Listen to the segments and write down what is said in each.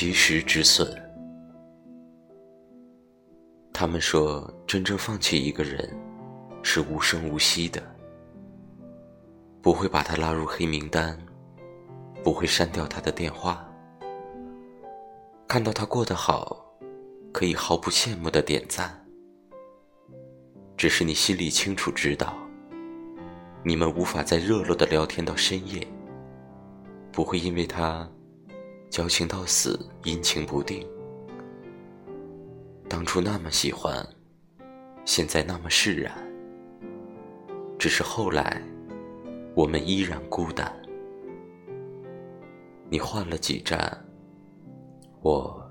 及时止损。他们说，真正放弃一个人，是无声无息的，不会把他拉入黑名单，不会删掉他的电话，看到他过得好，可以毫不羡慕的点赞。只是你心里清楚知道，你们无法再热络的聊天到深夜，不会因为他交情到死，阴晴不定。当初那么喜欢，现在那么释然。只是后来，我们依然孤单。你换了几站，我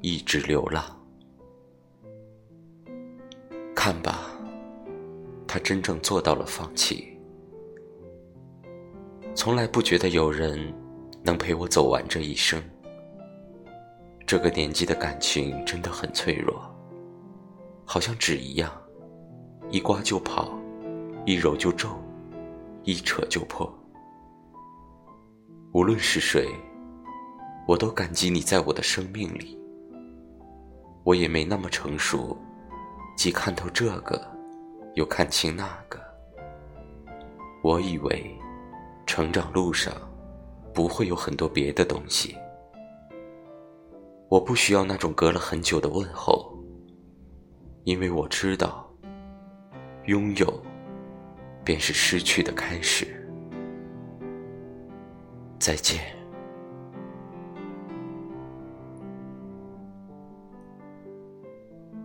一直流浪。看吧，他真正做到了放弃。从来不觉得有人能陪我走完这一生。这个年纪的感情真的很脆弱，好像纸一样，一刮就跑，一揉就皱，一扯就破。无论是谁，我都感激你在我的生命里。我也没那么成熟，既看透这个，又看清那个。我以为，成长路上不会有很多别的东西。我不需要那种隔了很久的问候，因为我知道，拥有便是失去的开始。再见。